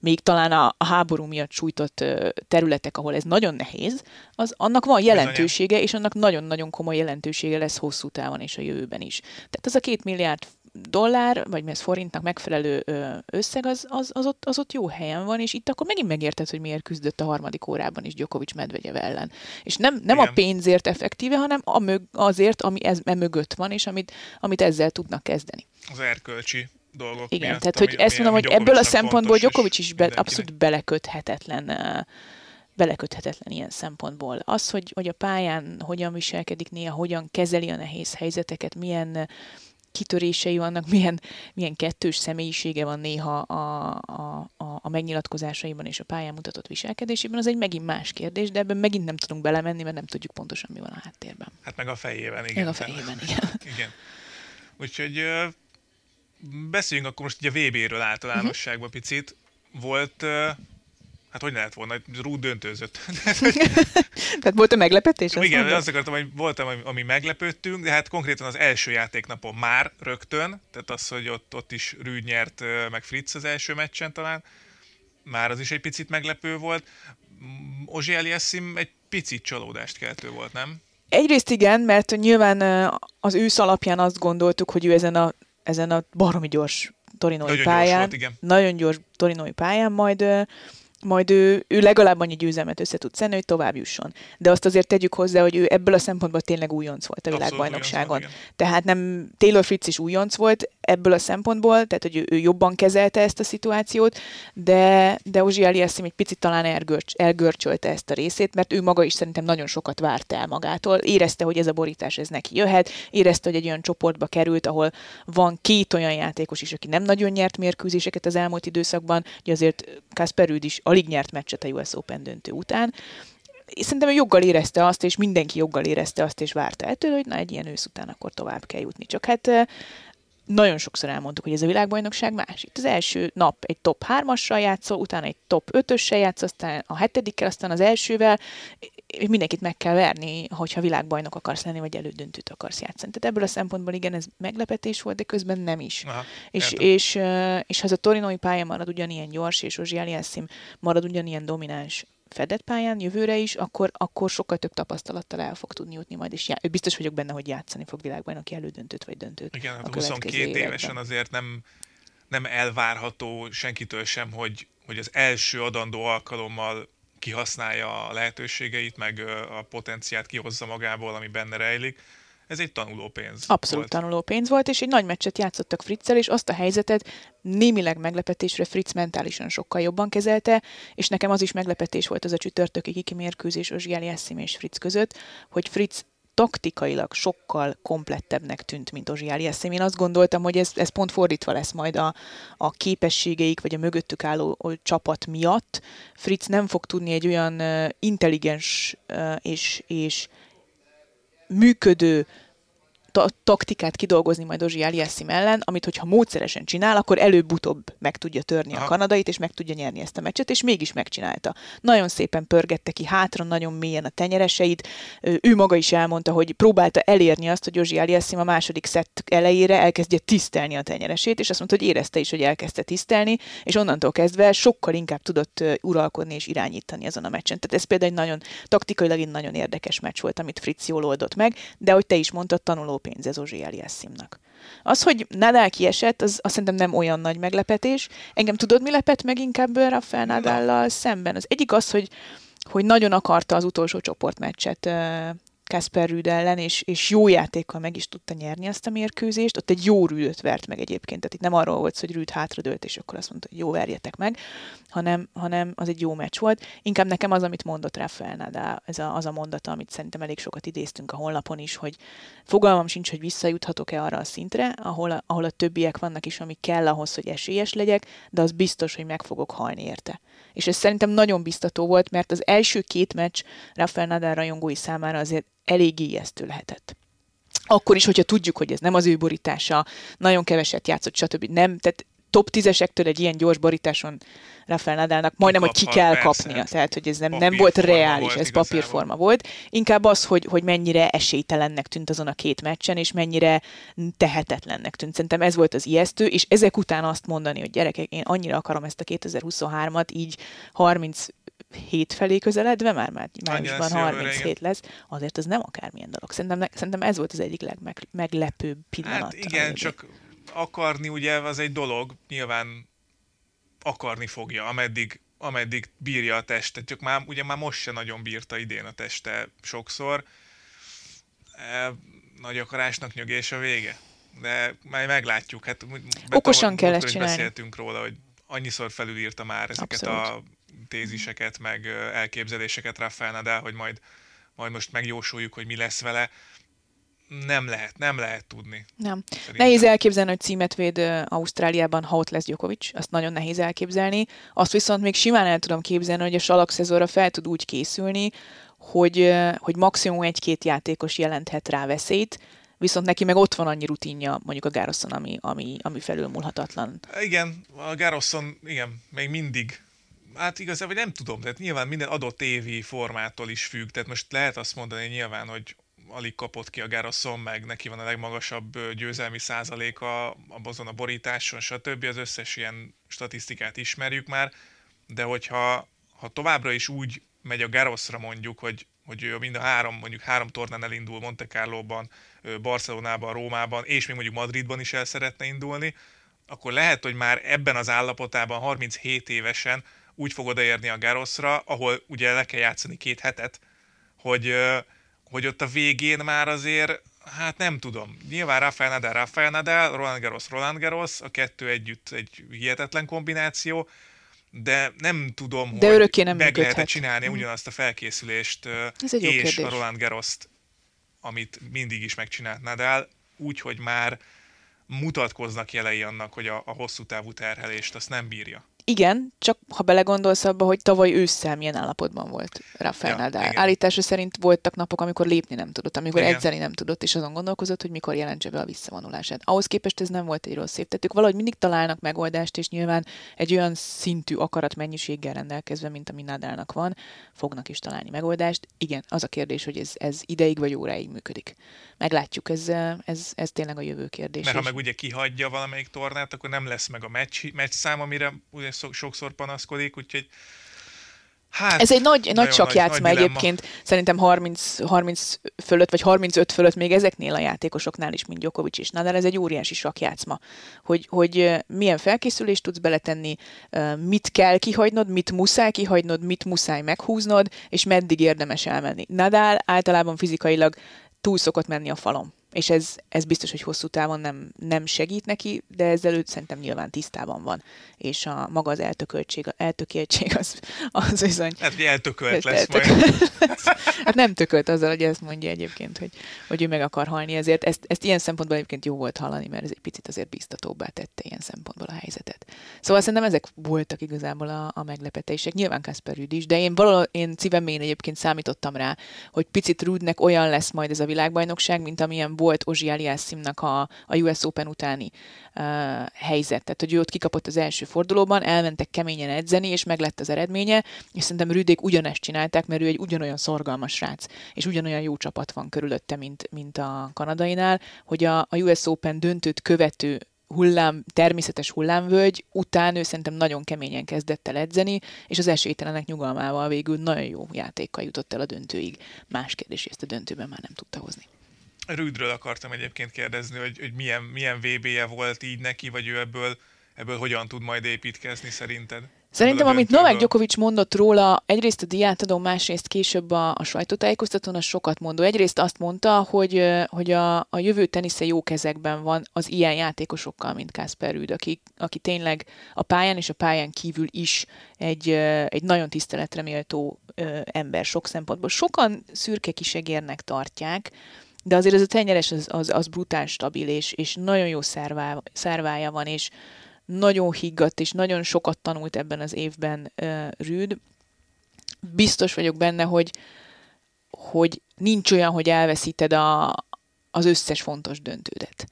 még talán a háború miatt sújtott területek, ahol ez nagyon nehéz, az annak van jelentősége, és annak nagyon-nagyon komoly jelentősége lesz hosszú távon és a jövőben is. Tehát az a két milliárd dollár, vagy mi ez forintnak megfelelő összeg, az, az, az, ott, az ott jó helyen van, és itt akkor megint megérted, hogy miért küzdött a harmadik órában is Djokovic Medvegyev ellen. És nem, nem a pénzért effektíve, hanem a mög, azért, ami ez e mögött van, és amit, amit ezzel tudnak kezdeni. Az erkölcsi dolgok Igen, miatt, tehát hogy ami, ezt mondom, hogy ebből a szempontból Djokovic is be, abszolút beleköthetetlen beleköthetetlen ilyen szempontból. Az, hogy, hogy a pályán hogyan viselkedik néha, hogyan kezeli a nehéz helyzeteket, milyen kitörései vannak, (laughs) milyen, milyen kettős személyisége van néha a, a, a, a megnyilatkozásaiban és a pályán mutatott viselkedésében, az egy megint más kérdés, de ebben megint nem tudunk belemenni, mert nem tudjuk pontosan, mi van a háttérben. Hát meg a fejében, igen. Meg a fejében, igen. (laughs) igen. Úgyhogy beszéljünk akkor most ugye a VB-ről általánosságban picit. Volt Hát hogy lehet volna, Rúd döntőzött. (laughs) Tehát volt a meglepetés? Igen, azt akartam, hogy voltam, ami, ami meglepődtünk, de hát konkrétan az első játéknapon már rögtön, tehát az, hogy ott, ott is Rúd nyert, meg Fritz az első meccsen talán, már az is egy picit meglepő volt. Ozsi Eliassim egy picit csalódást keltő volt, nem? Egyrészt igen, mert nyilván az ősz alapján azt gondoltuk, hogy ő ezen a, ezen a baromi gyors torinói nagyon pályán, gyors volt, igen. nagyon gyors torinói pályán, majd majd ő, ő legalább annyi győzelmet össze tud szedni, hogy tovább jusson. De azt azért tegyük hozzá, hogy ő ebből a szempontból tényleg újonc volt a világbajnokságon. Tehát nem Taylor Fritz is újonc volt ebből a szempontból, tehát hogy ő, ő jobban kezelte ezt a szituációt, de, de Ozsi Eliassim egy picit talán elgörcs, elgörcsölte ezt a részét, mert ő maga is szerintem nagyon sokat várt el magától. Érezte, hogy ez a borítás ez neki jöhet, érezte, hogy egy olyan csoportba került, ahol van két olyan játékos is, aki nem nagyon nyert mérkőzéseket az elmúlt időszakban, hogy azért Kasper is alig nyert meccset a US Open döntő után. És szerintem ő joggal érezte azt, és mindenki joggal érezte azt, és várta ettől, hogy na egy ilyen ősz után akkor tovább kell jutni. Csak hát nagyon sokszor elmondtuk, hogy ez a világbajnokság más. Itt az első nap egy top 3-assal játszol, utána egy top 5-össel játsz, aztán a hetedikkel, aztán az elsővel. Mindenkit meg kell verni, hogyha világbajnok akarsz lenni, vagy elődöntőt akarsz játszani. Tehát ebből a szempontból igen, ez meglepetés volt, de közben nem is. Aha, és, és, és, ha ez a torinoi pálya marad ugyanilyen gyors, és Ozsi Eliassim marad ugyanilyen domináns fedett pályán jövőre is, akkor, akkor sokkal több tapasztalattal el fog tudni jutni majd, és já- biztos vagyok benne, hogy játszani fog világbajnoki elődöntőt vagy döntőt. Igen, hát a 22 években. évesen azért nem, nem elvárható senkitől sem, hogy, hogy az első adandó alkalommal kihasználja a lehetőségeit, meg a potenciát kihozza magából, ami benne rejlik ez egy tanulópénz Abszolút volt. tanulópénz volt, és egy nagy meccset játszottak Fritzel, és azt a helyzetet némileg meglepetésre Fritz mentálisan sokkal jobban kezelte, és nekem az is meglepetés volt az a csütörtöki kiki mérkőzés Özsiel Jessim és Fritz között, hogy Fritz taktikailag sokkal komplettebbnek tűnt, mint Ozsi Eliasszim. Én azt gondoltam, hogy ez, ez pont fordítva lesz majd a, a képességeik, vagy a mögöttük álló csapat miatt. Fritz nem fog tudni egy olyan intelligens és, és működő taktikát kidolgozni majd Ozsi Aliassim ellen, amit hogyha módszeresen csinál, akkor előbb-utóbb meg tudja törni Aha. a kanadait, és meg tudja nyerni ezt a meccset, és mégis megcsinálta. Nagyon szépen pörgette ki hátra, nagyon mélyen a tenyereseit. Ő maga is elmondta, hogy próbálta elérni azt, hogy Ozsi Aliassim a második szett elejére elkezdje tisztelni a tenyeresét, és azt mondta, hogy érezte is, hogy elkezdte tisztelni, és onnantól kezdve sokkal inkább tudott uralkodni és irányítani azon a meccsen. Tehát ez például egy nagyon taktikailag egy nagyon érdekes meccs volt, amit Fritz jól oldott meg, de hogy te is mondtad, tanuló pénz ez Ozsi Eliassimnak. Az, hogy Nadal kiesett, az azt szerintem nem olyan nagy meglepetés. Engem tudod, mi lepett meg inkább Rafael Nadállal szemben? Az egyik az, hogy hogy nagyon akarta az utolsó csoportmeccset Kasper Rüd ellen, és, és jó játékkal meg is tudta nyerni azt a mérkőzést. Ott egy jó Rüdöt vert meg egyébként, tehát itt nem arról volt, hogy Rüd hátradőlt, és akkor azt mondta, hogy jó, verjetek meg, hanem, hanem az egy jó meccs volt. Inkább nekem az, amit mondott Rafael Nadal, ez a, az a mondata, amit szerintem elég sokat idéztünk a honlapon is, hogy fogalmam sincs, hogy visszajuthatok-e arra a szintre, ahol a, ahol a többiek vannak is, ami kell ahhoz, hogy esélyes legyek, de az biztos, hogy meg fogok halni érte. És ez szerintem nagyon biztató volt, mert az első két meccs Rafael Nadal rajongói számára azért elég ijesztő lehetett. Akkor is, hogyha tudjuk, hogy ez nem az ő borítása, nagyon keveset játszott, stb. Nem, tehát top tízesektől egy ilyen gyors borításon Rafael Nadalnak majdnem, hogy ki kell persze, kapnia. Tehát, hogy ez nem, nem volt reális, volt ez igazából. papírforma volt. Inkább az, hogy, hogy mennyire esélytelennek tűnt azon a két meccsen, és mennyire tehetetlennek tűnt. Szerintem ez volt az ijesztő, és ezek után azt mondani, hogy gyerekek, én annyira akarom ezt a 2023-at, így 30 hét felé közeledve, már, már májusban 37 lesz, azért az nem akármilyen dolog. Szerintem, szerintem ez volt az egyik legmeglepőbb pillanat. Hát igen, csak akarni ugye az egy dolog, nyilván akarni fogja, ameddig, ameddig bírja a testet. Csak már, ugye már most se nagyon bírta idén a teste sokszor. E, nagy akarásnak nyögés a vége. De majd meglátjuk. Hát, Okosan kell ezt csinálni. Beszéltünk róla, hogy annyiszor felülírta már ezeket Abszolút. a téziseket, meg elképzeléseket Rafael Nadal, hogy majd, majd most megjósoljuk, hogy mi lesz vele. Nem lehet, nem lehet tudni. Nem. Szerintem. Nehéz elképzelni, hogy címet véd Ausztráliában, ha ott lesz Djokovic. Azt nagyon nehéz elképzelni. Azt viszont még simán el tudom képzelni, hogy a salakszezorra fel tud úgy készülni, hogy, hogy maximum egy-két játékos jelenthet rá veszélyt, viszont neki meg ott van annyi rutinja, mondjuk a Gároszon, ami, ami, ami felülmúlhatatlan. Igen, a Gároszon, igen, még mindig hát igazából nem tudom, tehát nyilván minden adott évi formától is függ, tehát most lehet azt mondani nyilván, hogy alig kapott ki a Garrison, meg neki van a legmagasabb győzelmi százaléka azon a borításon, stb. Az összes ilyen statisztikát ismerjük már, de hogyha ha továbbra is úgy megy a Garosra mondjuk, hogy, hogy ő mind a három, mondjuk három tornán elindul Monte Carlo-ban, Barcelonában, Rómában, és még mondjuk Madridban is el szeretne indulni, akkor lehet, hogy már ebben az állapotában 37 évesen úgy fog odaérni a Garoszra, ahol ugye le kell játszani két hetet, hogy, hogy ott a végén már azért, hát nem tudom. Nyilván Rafael Nadal, Rafael Nadal, Roland Garros, Roland Garros, a kettő együtt egy hihetetlen kombináció, de nem tudom, de hogy nem meg lehet csinálni mm. ugyanazt a felkészülést Ez egy és a Roland garros amit mindig is megcsinált Nadal, úgy, hogy már mutatkoznak jelei annak, hogy a, a hosszú távú terhelést azt nem bírja. Igen, csak ha belegondolsz abba, hogy tavaly ősszel milyen állapotban volt Rafael ja, Nadal. Állítása szerint voltak napok, amikor lépni nem tudott, amikor igen. edzeni nem tudott, és azon gondolkozott, hogy mikor jelentse be a visszavonulását. Ahhoz képest ez nem volt egy rossz év. Tehát ők valahogy mindig találnak megoldást, és nyilván egy olyan szintű akarat mennyiséggel rendelkezve, mint ami Nadalnak van, fognak is találni megoldást. Igen, az a kérdés, hogy ez, ez ideig vagy óráig működik. Meglátjuk, ez, ez, ez tényleg a jövő kérdés. Mert ha meg ugye kihagyja valamelyik tornát, akkor nem lesz meg a meccs, meccs szám, amire ugye sokszor panaszkodik, úgyhogy Hát, Ez egy nagy, nagy csak játszma egyébként. Szerintem 30, 30 fölött, vagy 35 fölött még ezeknél a játékosoknál is, mint Djokovic és Nadal, ez egy óriási sakjátszma. Hogy, hogy milyen felkészülést tudsz beletenni, mit kell kihagynod, mit muszáj kihagynod, mit muszáj meghúznod, és meddig érdemes elmenni. Nadal általában fizikailag túl szokott menni a falon és ez, ez biztos, hogy hosszú távon nem, nem segít neki, de ezzel ő szerintem nyilván tisztában van, és a maga az eltököltség, eltökéltség az, az bizony... Hát, hogy eltökölt lesz eltökölt. majd. hát nem tökölt azzal, hogy ezt mondja egyébként, hogy, hogy ő meg akar halni, ezért ezt, ezt ilyen szempontból egyébként jó volt hallani, mert ez egy picit azért biztatóbbá tette ilyen szempontból a helyzetet. Szóval szerintem ezek voltak igazából a, a meglepetések. Nyilván Kasper Rüd is, de én valahol én szívemén egyébként számítottam rá, hogy picit Rudnek olyan lesz majd ez a világbajnokság, mint amilyen volt Ozsi Aliassimnak a, a US Open utáni uh, helyzet. Tehát, hogy ő ott kikapott az első fordulóban, elmentek keményen edzeni, és meg lett az eredménye, és szerintem Rüdék ugyanezt csinálták, mert ő egy ugyanolyan szorgalmas srác, és ugyanolyan jó csapat van körülötte, mint, mint a kanadainál, hogy a, a US Open döntőt követő hullám, természetes hullámvölgy után ő szerintem nagyon keményen kezdett el edzeni, és az esélytelenek nyugalmával végül nagyon jó játékkal jutott el a döntőig. Más kérdés, ezt a döntőben már nem tudta hozni. Rüdről akartam egyébként kérdezni, hogy, hogy milyen, milyen VB-je volt így neki, vagy ő ebből, ebből hogyan tud majd építkezni szerinted? Szerintem, amit Novák Djokovic mondott róla, egyrészt a diátadó, másrészt később a, a sajtótájékoztatón, az sokat mondó. Egyrészt azt mondta, hogy, hogy a, a jövő tenisze jó kezekben van az ilyen játékosokkal, mint Kasper Rüd, aki, aki tényleg a pályán és a pályán kívül is egy, egy nagyon tiszteletre méltó ember sok szempontból. Sokan szürke kisegérnek tartják, de azért ez a tenyeres az, az, az brutál stabil, és, és nagyon jó szervá, szervája van, és nagyon higgadt, és nagyon sokat tanult ebben az évben uh, Rüd. Biztos vagyok benne, hogy, hogy nincs olyan, hogy elveszíted a, az összes fontos döntődet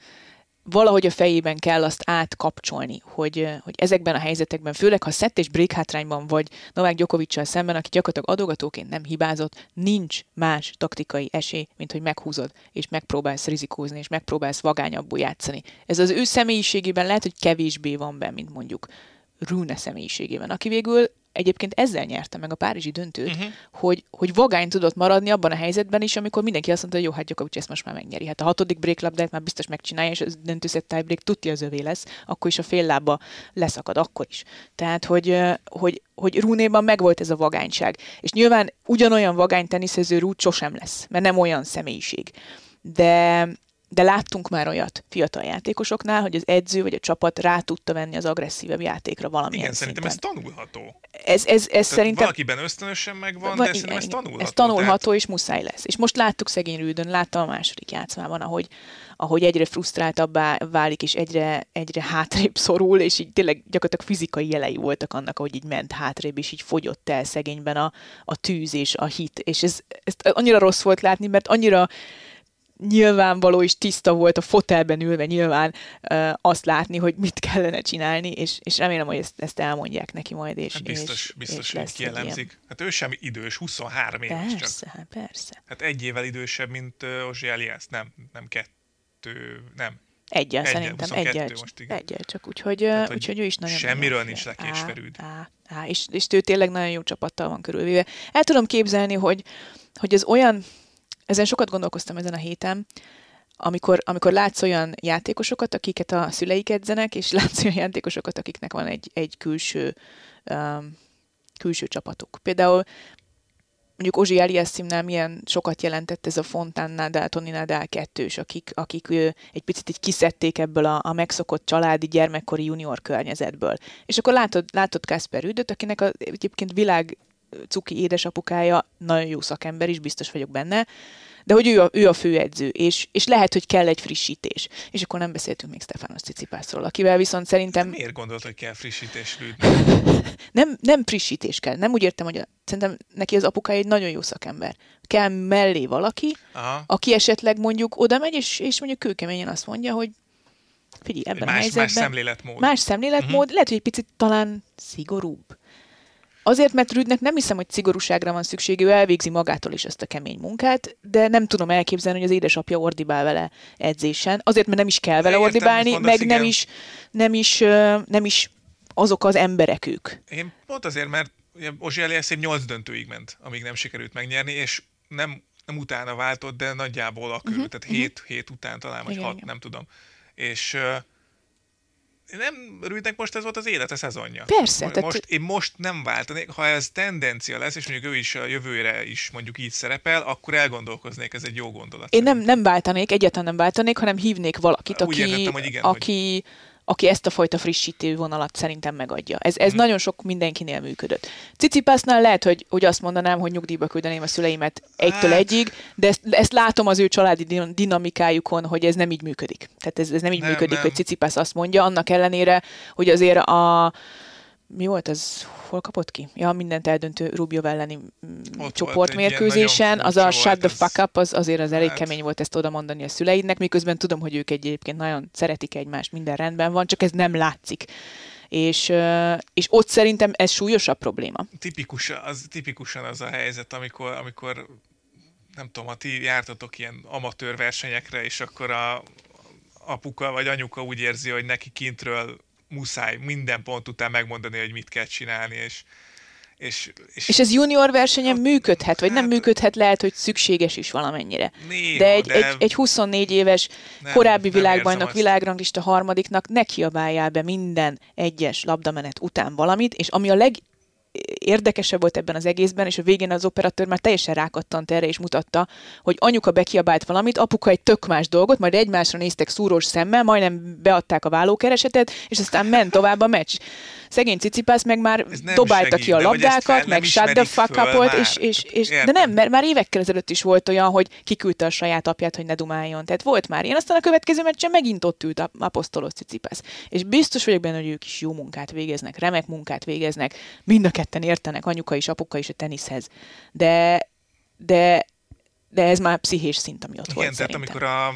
valahogy a fejében kell azt átkapcsolni, hogy, hogy ezekben a helyzetekben, főleg ha szett és break hátrányban vagy Novák Gyokovicsal szemben, aki gyakorlatilag adogatóként nem hibázott, nincs más taktikai esély, mint hogy meghúzod, és megpróbálsz rizikózni, és megpróbálsz vagányabbul játszani. Ez az ő személyiségében lehet, hogy kevésbé van benne, mint mondjuk Rune személyiségében, aki végül egyébként ezzel nyerte meg a párizsi döntőt, uh-huh. hogy, hogy vagány tudott maradni abban a helyzetben is, amikor mindenki azt mondta, hogy jó, hát Djokovic ezt most már megnyeri. Hát a hatodik break labdát már biztos megcsinálja, és a döntőszett tiebreak tudja az övé lesz, akkor is a fél lába leszakad, akkor is. Tehát, hogy, hogy, hogy Rúnéban megvolt ez a vagányság. És nyilván ugyanolyan vagány teniszező Rút sosem lesz, mert nem olyan személyiség. De, de láttunk már olyat fiatal játékosoknál, hogy az edző vagy a csapat rá tudta venni az agresszívebb játékra valamilyen Igen, szinten. szerintem ez tanulható. Ez, ez, ez szerintem... Valakiben ösztönösen megvan, van, de igen, szerintem ez tanulható. Ez tanulható, tehát... és muszáj lesz. És most láttuk szegény Rüdön, láttam a második játszmában, ahogy, ahogy egyre frusztráltabbá válik, és egyre, egyre hátrébb szorul, és így tényleg gyakorlatilag fizikai jelei voltak annak, hogy így ment hátrébb, és így fogyott el szegényben a, a tűz és a hit. És ez, ez annyira rossz volt látni, mert annyira nyilvánvaló és tiszta volt a fotelben ülve nyilván uh, azt látni, hogy mit kellene csinálni, és, és remélem, hogy ezt, ezt elmondják neki majd. És, hát biztos, és, biztos, és hogy kielemzik. Hát ő sem idős, 23 éves persze, csak. Hát persze. Hát egy évvel idősebb, mint uh, Ozsi Elias. Nem, nem kettő, nem. Egyel, egyel szerintem, egyel, most, igen. egyel csak, úgyhogy, Tehát, úgyhogy ő is nagyon Semmiről nincs lekésverűd. Á, á, á, és, és ő tényleg nagyon jó csapattal van körülvéve. El tudom képzelni, hogy, hogy ez olyan ezen sokat gondolkoztam ezen a héten, amikor, amikor látsz olyan játékosokat, akiket a szüleik edzenek, és (laughs) látsz olyan játékosokat, akiknek van egy, egy külső, um, külső csapatuk. Például mondjuk Ozsi Eliassimnál milyen sokat jelentett ez a Fontán Nadal, Toni Nadal kettős, akik, akik egy picit így kiszedték ebből a, a megszokott családi gyermekkori junior környezetből. És akkor látod, látod Kasper Rüdöt, akinek a, egyébként világ cuki édesapukája nagyon jó szakember is, biztos vagyok benne, de hogy ő a, ő a főedző, és, és lehet, hogy kell egy frissítés. És akkor nem beszéltünk még Stefanos Cicipászról, akivel viszont szerintem... Miért gondolt, hogy kell frissítés (laughs) nem, nem frissítés kell. Nem úgy értem, hogy szerintem neki az apukája egy nagyon jó szakember. Kell mellé valaki, Aha. aki esetleg mondjuk oda megy, és, és mondjuk kőkeményen azt mondja, hogy figyelj, ebben más, a helyzetben... Más szemléletmód. Más szemléletmód, uh-huh. lehet, hogy egy picit talán szigorúbb. Azért, mert Rüdnek nem hiszem, hogy szigorúságra van szüksége, ő elvégzi magától is ezt a kemény munkát, de nem tudom elképzelni, hogy az édesapja ordibál vele edzésen. Azért, mert nem is kell vele ordibálni, meg nem is, nem, is, nem is azok az emberek ők. Én pont azért, mert Ozsi Eliasszép 8 döntőig ment, amíg nem sikerült megnyerni, és nem, nem utána váltott, de nagyjából a körül, uh-huh, tehát 7 uh-huh. hét után talán, vagy 6, nem tudom. És uh, nem Rüdnek most ez volt az élete szezonja. Persze. Most, tehát... én most nem váltanék, ha ez tendencia lesz, és mondjuk ő is a jövőre is mondjuk így szerepel, akkor elgondolkoznék, ez egy jó gondolat. Én nem, nem váltanék, egyáltalán nem váltanék, hanem hívnék valakit, Úgy aki, értettem, hogy igen, aki, hogy aki ezt a fajta frissítő vonalat szerintem megadja. Ez, ez hmm. nagyon sok mindenkinél működött. Cicipásznál lehet, hogy, hogy azt mondanám, hogy nyugdíjba küldeném a szüleimet egytől hát... egyig, de ezt, ezt látom az ő családi dinamikájukon, hogy ez nem így működik. Tehát ez, ez nem így nem, működik, nem. hogy Cicipász azt mondja, annak ellenére, hogy azért a mi volt ez? Hol kapott ki? Ja, mindent eldöntő Rubio elleni mm, Ott csoportmérkőzésen. Az a shut the fuck up, az azért az elég hát. kemény volt ezt oda mondani a szüleidnek, miközben tudom, hogy ők egyébként nagyon szeretik egymást, minden rendben van, csak ez nem látszik. És, és ott szerintem ez súlyosabb probléma. Tipikus, az, tipikusan az a helyzet, amikor, amikor nem tudom, ha ti jártatok ilyen amatőr versenyekre, és akkor a apuka vagy anyuka úgy érzi, hogy neki kintről muszáj minden pont után megmondani, hogy mit kell csinálni, és és, és, és ez junior versenyen működhet, vagy hát, nem működhet, lehet, hogy szükséges is valamennyire. Néha, de, egy, de egy, egy 24 éves nem, korábbi nem világbajnok, világranglista harmadiknak ne kiabáljál be minden egyes labdamenet után valamit, és ami a leg érdekesebb volt ebben az egészben, és a végén az operatőr már teljesen rákattant erre, és mutatta, hogy anyuka bekiabált valamit, apuka egy tök más dolgot, majd egymásra néztek szúrós szemmel, majdnem beadták a vállókeresetet, és aztán ment tovább a meccs. Szegény Cicipász meg már dobálta segít, ki a labdákat, meg shut the fuck up volt, és, és, és, de nem, mert már évekkel ezelőtt is volt olyan, hogy kiküldte a saját apját, hogy ne dumáljon. Tehát volt már ilyen, aztán a következő meccsen megint ott ült a apostolos Cicipász. És biztos vagyok benne, hogy ők is jó munkát végeznek, remek munkát végeznek, mind a ketten értenek, anyuka is, apuka is a teniszhez. De, de, de ez már pszichés szint, ami ott Igen, volt tehát szerintem. amikor a,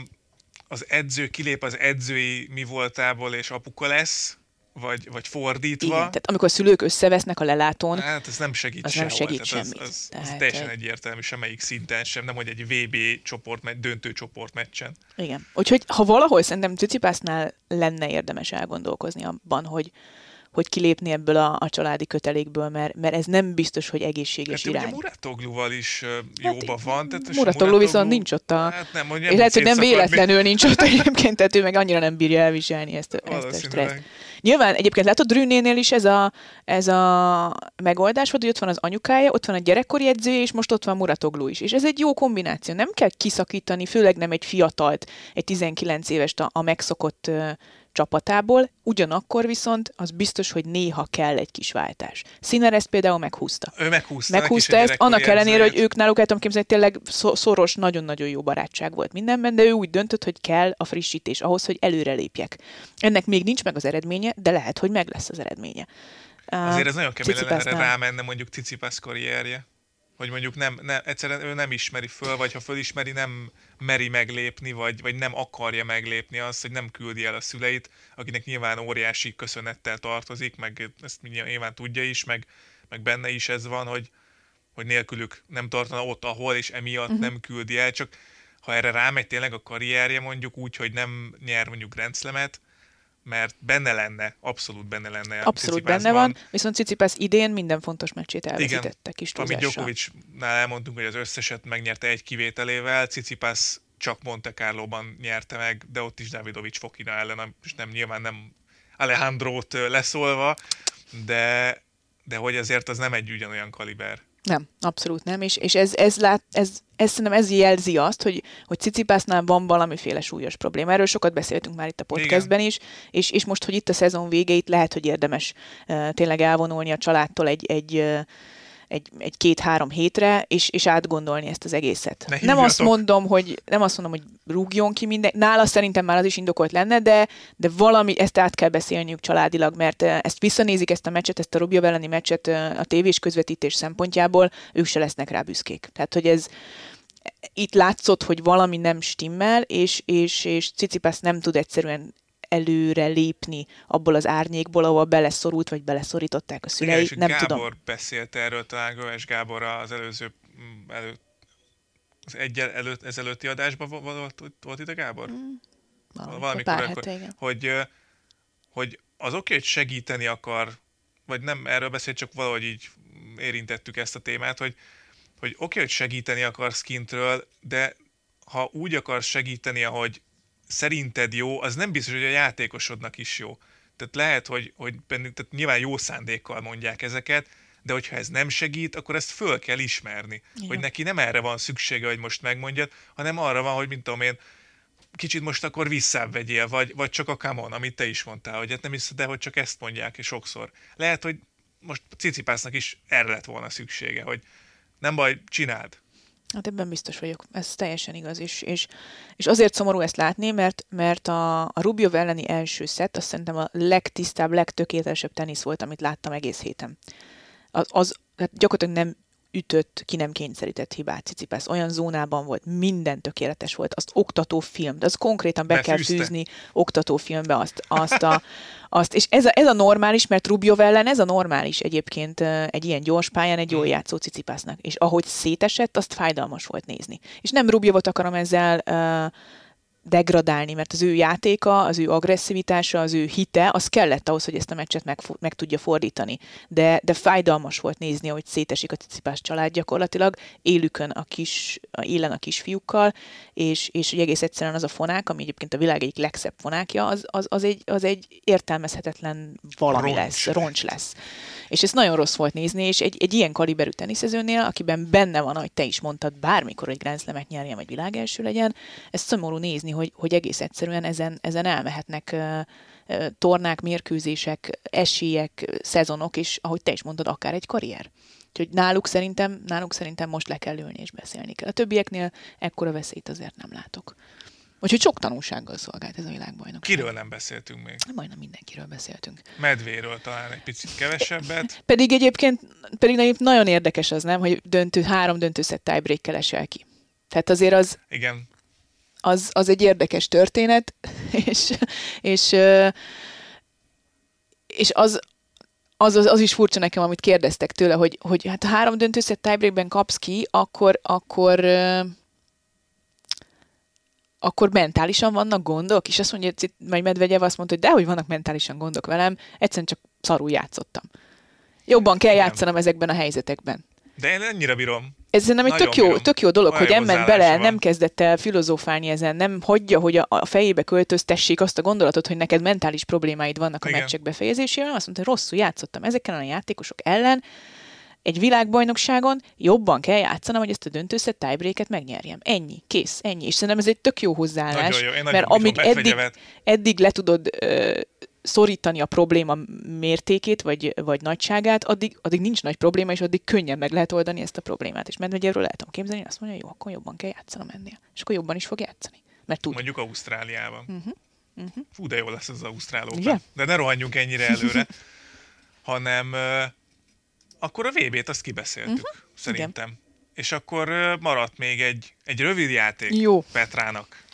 az edző kilép az edzői mi voltából, és apuka lesz, vagy, vagy fordítva. Igen, tehát amikor a szülők összevesznek a lelátón, hát ez nem segít az sehol. nem segít tehát semmit. Az, az, az tehát teljesen egyértelmű, semmelyik szinten sem, nem hogy egy VB csoport, döntő csoport meccsen. Igen. Úgyhogy ha valahol szerintem Cicipásznál lenne érdemes elgondolkozni abban, hogy, hogy kilépni ebből a, a családi kötelékből, mert, mert ez nem biztos, hogy egészséges hát, irány. Ugye Muratogluval is jóba hát, van. Tehát Muratoglu viszont nincs ott a... Hát nem, hogy nem és lehet, hogy nem véletlenül nincs ott egyébként, tehát ő meg annyira nem bírja elviselni ezt, ezt a stresszt. Nyilván egyébként látod Drűnénél is ez a, ez a megoldás hogy ott van az anyukája, ott van a gyerekkori edző, és most ott van Muratoglu is. És ez egy jó kombináció. Nem kell kiszakítani, főleg nem egy fiatalt, egy 19 éves a, a megszokott csapatából, ugyanakkor viszont az biztos, hogy néha kell egy kis váltás. Színer ezt például meghúzta. Ő meghúzta. Meghúzta ezt, annak ellenére, hogy ők náluk el tudom képzelni, tényleg szoros, nagyon-nagyon jó barátság volt mindenben, de ő úgy döntött, hogy kell a frissítés ahhoz, hogy előrelépjek. Ennek még nincs meg az eredménye, de lehet, hogy meg lesz az eredménye. Azért ez nagyon kemény lenne rámenne mondjuk Cicipász karrierje hogy mondjuk nem, nem, egyszerűen ő nem ismeri föl, vagy ha fölismeri, nem meri meglépni, vagy, vagy nem akarja meglépni azt, hogy nem küldi el a szüleit, akinek nyilván óriási köszönettel tartozik, meg ezt nyilván tudja is, meg, meg benne is ez van, hogy, hogy nélkülük nem tartana ott, ahol, és emiatt uh-huh. nem küldi el, csak ha erre rámegy tényleg a karrierje mondjuk úgy, hogy nem nyer mondjuk Grand mert benne lenne, abszolút benne lenne. Abszolút benne van, viszont Cicipász idén minden fontos meccsét elveszítette kis Amit Djokovicnál elmondtunk, hogy az összeset megnyerte egy kivételével, Cicipász csak Monte Carlo-ban nyerte meg, de ott is Davidovics Fokina ellen, és nem nyilván nem Alejandrót leszólva, de, de hogy azért az nem egy ugyanolyan kaliber. Nem, abszolút nem, és, és ez, ez, lát, ez, ez szerintem ez jelzi azt, hogy, hogy Cicipásznál van valamiféle súlyos probléma. Erről sokat beszéltünk már itt a podcastben is, és, és most, hogy itt a szezon végeit lehet, hogy érdemes uh, tényleg elvonulni a családtól egy, egy uh, egy, egy két-három hétre, és, és átgondolni ezt az egészet. Ne nem azt mondom, hogy nem azt mondom, hogy rúgjon ki minden. Nála szerintem már az is indokolt lenne, de, de valami, ezt át kell beszélniük családilag, mert eh, ezt visszanézik ezt a meccset, ezt a Rubio elleni meccset eh, a tévés közvetítés szempontjából, ők se lesznek rá büszkék. Tehát, hogy ez itt látszott, hogy valami nem stimmel, és, és, és Cicipas nem tud egyszerűen előre lépni abból az árnyékból, ahol beleszorult, vagy beleszorították a Igen, szülei. és nem Gábor tudom. beszélt erről, talán Göves Gábor az előző mm, előtt, az egyel előtt, ezelőtti adásban vo- volt, volt itt a Gábor? Mm. Valamikor Valamikor, pár akkor, hete, igen. hogy, hogy az oké, hogy segíteni akar, vagy nem erről beszélt, csak valahogy így érintettük ezt a témát, hogy, hogy oké, hogy segíteni akarsz kintről, de ha úgy akarsz segíteni, ahogy szerinted jó, az nem biztos, hogy a játékosodnak is jó. Tehát lehet, hogy, hogy bennük, tehát nyilván jó szándékkal mondják ezeket, de hogyha ez nem segít, akkor ezt föl kell ismerni. Igen. Hogy neki nem erre van szüksége, hogy most megmondjad, hanem arra van, hogy mint tudom én, kicsit most akkor visszább vegyél, vagy, vagy csak a come on, amit te is mondtál, hogy hát nem hiszed, de hogy csak ezt mondják, és sokszor. Lehet, hogy most Cicipásznak is erre lett volna szüksége, hogy nem baj, csináld. Hát ebben biztos vagyok. Ez teljesen igaz. És, és, és azért szomorú ezt látni, mert, mert a, a Rubio elleni első szett azt szerintem a legtisztább, legtökéletesebb tenisz volt, amit láttam egész héten. Az, az hát gyakorlatilag nem ütött, ki nem kényszerített hibát Cicipász. Olyan zónában volt, minden tökéletes volt. Azt oktatófilm, de az konkrétan be kell Befűzte. fűzni oktatófilmbe azt, azt a, (laughs) azt, és ez a, ez a normális, mert Rubio ellen ez a normális egyébként egy ilyen gyors pályán egy jól játszó Cicipásznak. És ahogy szétesett, azt fájdalmas volt nézni. És nem Rubiovot akarom ezzel uh, degradálni, mert az ő játéka, az ő agresszivitása, az ő hite, az kellett ahhoz, hogy ezt a meccset meg, meg tudja fordítani. De, de fájdalmas volt nézni, hogy szétesik a Cicipás család gyakorlatilag, élükön a kis, a élen a kisfiúkkal, és, és hogy egész egyszerűen az a fonák, ami egyébként a világ egyik legszebb fonákja, az, az, az, egy, az egy értelmezhetetlen valami Roncs lesz, roncs lesz. És ez nagyon rossz volt nézni, és egy, egy ilyen kaliberű teniszezőnél, akiben benne van, ahogy te is mondtad, bármikor egy Grand Slamet nyerjen, vagy világelső legyen, ez szomorú nézni, hogy, hogy egész egyszerűen ezen, ezen elmehetnek tornák, mérkőzések, esélyek, szezonok, és ahogy te is mondtad, akár egy karrier. Úgyhogy náluk szerintem, náluk szerintem most le kell ülni és beszélni kell. A többieknél ekkora veszélyt azért nem látok. Úgyhogy sok tanulsággal szolgált ez a világbajnok. Kiről nem beszéltünk még? Majdnem mindenkiről beszéltünk. Medvéről talán egy picit kevesebbet. (laughs) Pedig egyébként, pedig nagyon érdekes az, nem, hogy döntő, három döntőszett tiebreak esel ki. Tehát azért az, Igen, az, az egy érdekes történet, (laughs) és, és, és az, az, az, az is furcsa nekem, amit kérdeztek tőle, hogy, hogy hát ha három döntőszett tiebreakben kapsz ki, akkor, akkor, akkor mentálisan vannak gondok, és azt mondja, majd Medvegyev azt mondta, hogy dehogy vannak mentálisan gondok velem, egyszerűen csak szarul játszottam. Jobban kell Igen. játszanom ezekben a helyzetekben. de én ennyire bírom. Ez szerintem egy tök jó, bírom. tök jó dolog, Olyan hogy hozzáállása bele, van. nem kezdett el filozófálni ezen, nem hagyja, hogy a, a fejébe költöztessék azt a gondolatot, hogy neked mentális problémáid vannak a Igen. meccsek befejezésével, azt mondta, hogy rosszul játszottam ezeken a játékosok ellen, egy világbajnokságon jobban kell játszanom, hogy ezt a döntőszett tiebreaket megnyerjem. Ennyi, kész, ennyi. És szerintem ez egy tök jó hozzáállás, Nagyon jó, én nagyon mert amíg eddig, eddig le tudod ö, szorítani a probléma mértékét, vagy, vagy nagyságát, addig, addig nincs nagy probléma, és addig könnyen meg lehet oldani ezt a problémát. És Medvegyevről el tudom képzelni, azt mondja, jó, akkor jobban kell játszanom ennél. És akkor jobban is fog játszani. Mert tud. Mondjuk Ausztráliában. Uh-huh. Uh-huh. Fú, de jó lesz az Ausztrál Open. Igen? De ne rohanjunk ennyire előre, (laughs) hanem akkor a VB-t azt kibeszéltük, uh-huh. szerintem. És akkor maradt még egy, egy rövid játék Jó. Petrának.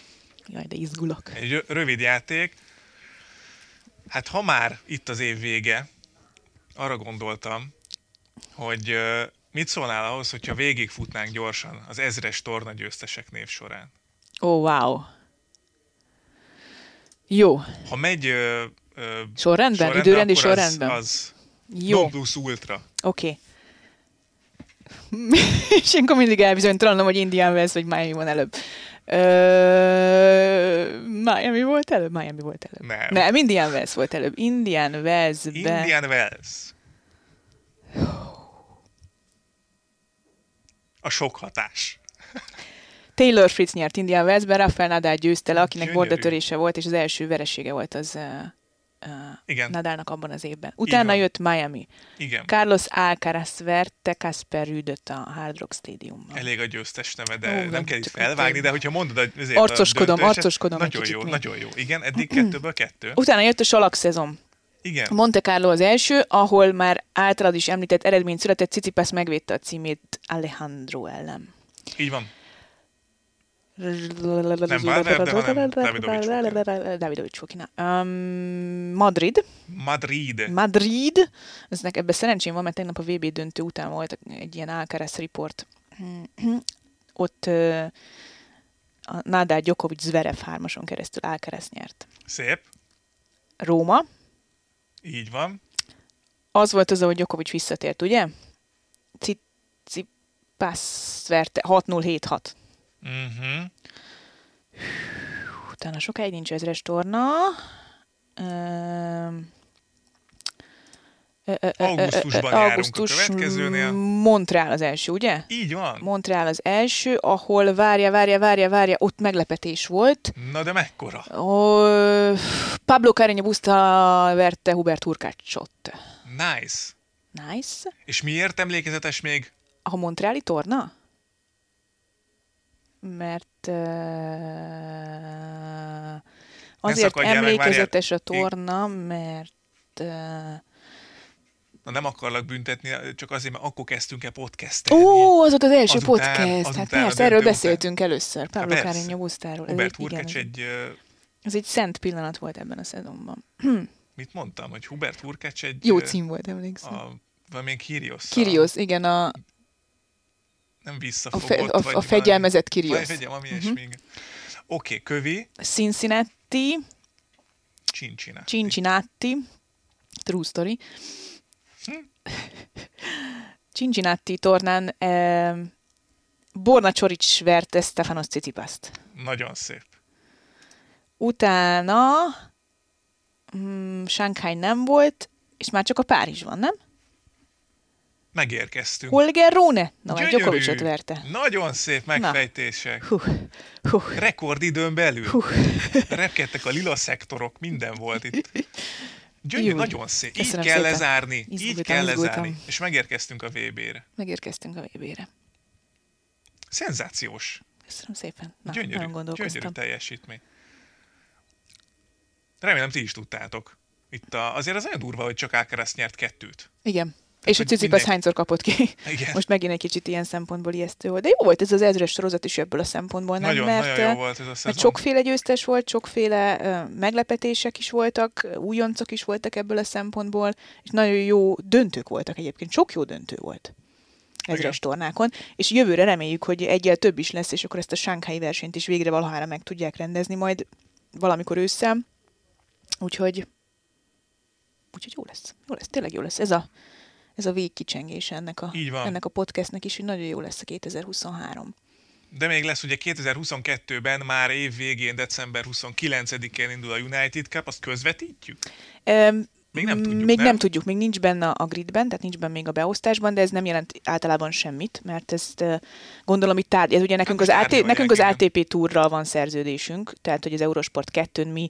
Jaj, de izgulok. Egy rö- rövid játék. Hát ha már itt az év vége, arra gondoltam, hogy mit szólnál ahhoz, hogyha végigfutnánk gyorsan az ezres torna győztesek név során. Ó, oh, wow. Jó. Ha megy ö, ö, Sorrendben? Időrendi akkor sorrendben? Az, az Jó. non plus ultra. Oké. Okay. (laughs) és akkor mindig elbizonytalanom, hogy Indian Wells vagy Miami van előbb. Ö, Miami volt előbb? Miami volt előbb. Nem. Nem, Indian Wells volt előbb. Indian Wells-be... Indian Wells. A sok hatás. Taylor Fritz nyert Indian Wells-ben, Rafael Nadal győzte le, akinek bordatörése volt, és az első veresége volt az, uh, Igen. Nadalnak abban az évben. Utána jött Miami. Igen. Carlos Alcaraz verte Casper Rüdöt a Hard Rock Stadiumban. Elég a győztes neve, de Ó, nem kell itt felvágni, de hogyha mondod, ezért Arcoskodom, a döntőset, arcoskodom Nagyon jó, még. nagyon jó. Igen, eddig kettőből kettő. (clears throat) Utána jött a salak szezon. Igen. Monte Carlo az első, ahol már általad is említett eredmény született, Cicipas megvédte a címét Alejandro ellen. Így van. Valverde, hanem Davidovics fog Davidovics fog. Um, Madrid. Madrid. Madrid. Eznek ebben szerencsém van, mert tegnap a VB döntő után volt egy ilyen Alcaraz report. (clears throat) Ott uh, a Nadal Djokovic Zverev hármason keresztül Alcaraz nyert. Szép. Róma. Így van. Az volt az, ahogy Djokovic visszatért, ugye? Tsitsipas verte 6-0-7-6. Uh-huh. Utána sokáig nincs ezres torna. Ö, Augusztusban járunk a következőnél. Montreal az első, ugye? Így van. Montreal az első, ahol várja, várja, várja, várja, ott meglepetés volt. Na de mekkora? Ó, Pablo Carreño Busta verte Hubert Hurkácsot. Nice. Nice. És miért emlékezetes még? A Montreali torna? Mert uh, azért meg, emlékezetes a torna, mert uh, Na nem akarlak büntetni, csak azért, mert akkor kezdtünk el podcastelni. Ó, az volt az első Azután- podcast. azután hát persze, erről beszéltünk először. Pablo. Carreño Bustáról. Ez Hubert ez, egy, ez egy szent pillanat volt ebben a szezonban. (clears throat) mit mondtam, hogy Hubert Hurkacz egy... Jó cím volt, emlékszem. A, valamilyen Kyrgios. Kirios, igen, a, Nem a, visszafogott. fe, a, vagy a fegyelmezett Kirios. Vagy fegyelm, ami uh-huh. Oké, okay, kövi, Cincinnati, Csincsiná. Cincinnati, true story. Hm? Cincinnati tornán eh, Borna Csorics verte Stefanos Tsitsipast. Nagyon szép. Utána mm, Shanghai nem volt, és már csak a Párizs van, nem? Megérkeztünk. Holger Rune, Novák Gyönyörű. Djokovicot verte. Nagyon szép megfejtések. Hú, hú, Rekordidőn belül. hú. Repkedtek a lila szektorok, minden volt itt. Gyönyörű, Jó. nagyon szép. Így Köszönöm kell szépen. lezárni. Így Izgultam, kell izgultam. lezárni. És megérkeztünk a VB-re. Megérkeztünk a VB-re. Szenzációs. Köszönöm szépen. Na, gyönyörű, gyönyörű teljesítmény. Remélem ti is tudtátok. Itt a, azért az nagyon durva, hogy csak Alcaraz nyert kettőt. Igen. És a hogy Cicipas mindenki- hányszor kapott ki. Igen. Most megint egy kicsit ilyen szempontból ijesztő volt. De jó volt ez az ezres sorozat is ebből a szempontból, nem? nagyon, mert, nagyon jó volt ez a szezon. mert sokféle győztes volt, sokféle uh, meglepetések is voltak, újoncok is voltak ebből a szempontból, és nagyon jó döntők voltak egyébként. Sok jó döntő volt ezres tornákon, és jövőre reméljük, hogy egyel több is lesz, és akkor ezt a Shanghai versenyt is végre valahára meg tudják rendezni majd valamikor ősszel. Úgyhogy, úgyhogy jó lesz. Jó lesz, tényleg jó lesz. Ez a, ez a végkicsengés ennek a, Így van. ennek a podcastnek is, hogy nagyon jó lesz a 2023. De még lesz ugye 2022-ben, már év végén, december 29-én indul a United Cup, azt közvetítjük? Még nem tudjuk, Még nem? nem tudjuk, még nincs benne a gridben, tehát nincs benne még a beosztásban, de ez nem jelent általában semmit, mert ezt gondolom itt tárgy, ez ugye nekünk az, AT, nekünk az. ATP túrral van szerződésünk, tehát hogy az Eurosport 2-n mi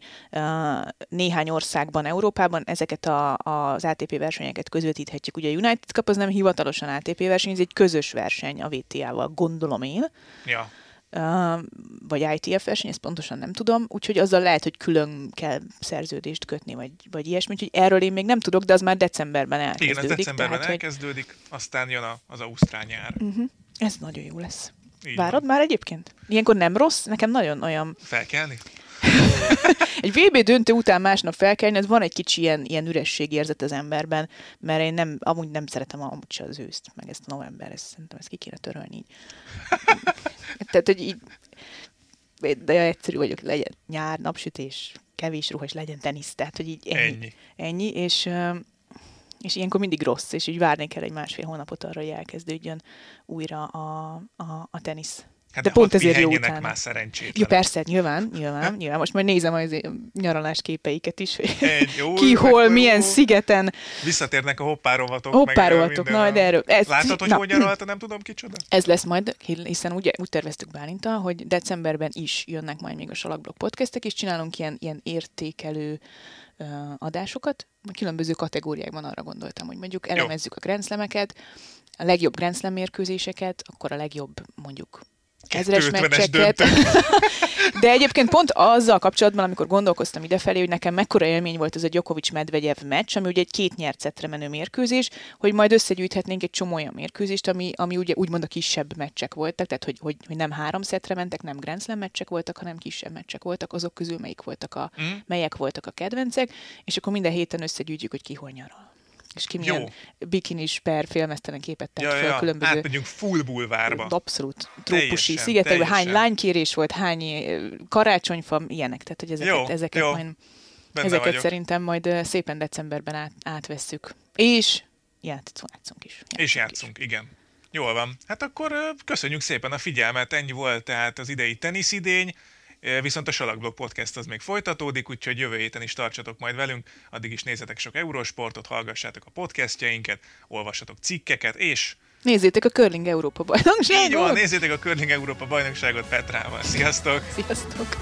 néhány országban, Európában ezeket a, az ATP versenyeket közvetíthetjük. Ugye a United Cup az nem hivatalosan ATP verseny, ez egy közös verseny a VTA-val, gondolom én. Ja. Vagy ITF verseny, ezt pontosan nem tudom, úgyhogy azzal lehet, hogy külön kell szerződést kötni, vagy, vagy ilyesmi, úgyhogy erről én még nem tudok, de az már decemberben elkezdődik. Igen, ez decemberben tehát, hogy elkezdődik, aztán jön a, az ausztrál nyár. ez nagyon jó lesz. Így Várod van. már egyébként? Ilyenkor nem rossz? Nekem nagyon olyan... Felkelni? Egy VB döntő után másnap felkelni, ez van egy kicsi ilyen, ilyen ürességérzet az emberben, mert én nem, amúgy nem szeretem amúgy se az őszt, meg ezt a november, ezt szerintem ezt ki kéne törölni így. (laughs) Tehát, hogy így, de egyszerű vagyok, legyen nyár, napsütés, kevés ruha, és legyen tenisz, tehát, hogy így ennyi. Ennyi. Ennyi, és, és ilyenkor mindig rossz, és így várni kell egy másfél hónapot arra, hogy elkezdődjön újra a, a, a tenisz. Hát de pont ezért jó utána. már szerencsétlenek. Ja, persze, nyilván, nyilván, nyilván. Most majd nézem az nyaralás képeiket is, hogy (laughs) jó, ki, hol, mekkora milyen jó. szigeten. Visszatérnek a hoppárovatok. Hoppárovatok, na, de erről- ez- Látod, hogy na. hol nyaralta, nem tudom kicsoda? Ez lesz majd, hiszen ugye úgy terveztük Bálintal, hogy decemberben is jönnek majd még a Salakblog podcastek, és csinálunk ilyen, ilyen értékelő adásokat. Különböző kategóriákban arra gondoltam, hogy mondjuk elemezzük a grenzlemeket, a legjobb grenzlem mérkőzéseket, akkor a legjobb mondjuk ezres 250-es meccseket. (laughs) De egyébként pont azzal kapcsolatban, amikor gondolkoztam idefelé, hogy nekem mekkora élmény volt ez a Djokovic-Medvegyev meccs, ami ugye egy két nyert szettre menő mérkőzés, hogy majd összegyűjthetnénk egy csomó olyan mérkőzést, ami, ami ugye úgymond a kisebb meccsek voltak, tehát hogy, hogy, hogy nem három szettre mentek, nem Grand Slam meccsek voltak, hanem kisebb meccsek voltak, azok közül melyik voltak a, Mm. melyek voltak a kedvencek, és akkor minden héten összegyűjtjük, hogy ki hol nyaral. És ki milyen bikinis per filmesztelen képet tett Ja, fel ja, különböző átmegyünk full bulvárba. abszolút trópusi Teljesen, szigetekben, hány lánykérés volt, hány ö, karácsonyfa, ilyenek, tehát hogy ezeket, Jó, ezeket, jó. majd, Benne ezeket vagyok. szerintem majd ö, szépen decemberben át, átvesszük. És játszunk, játszunk is. És játszunk, igen. Jól van. Hát akkor ö, köszönjük szépen a figyelmet, ennyi volt tehát az idei teniszidény, viszont a Salakblog Podcast az még folytatódik, úgyhogy jövő héten is tartsatok majd velünk, addig is nézzetek sok Eurosportot, hallgassátok a podcastjainket, olvassatok cikkeket, és Nézzétek a Curling Európa így van, bajnokságot! nézzétek a Curling Európa bajnokságot Petrával. Sziasztok! Sziasztok!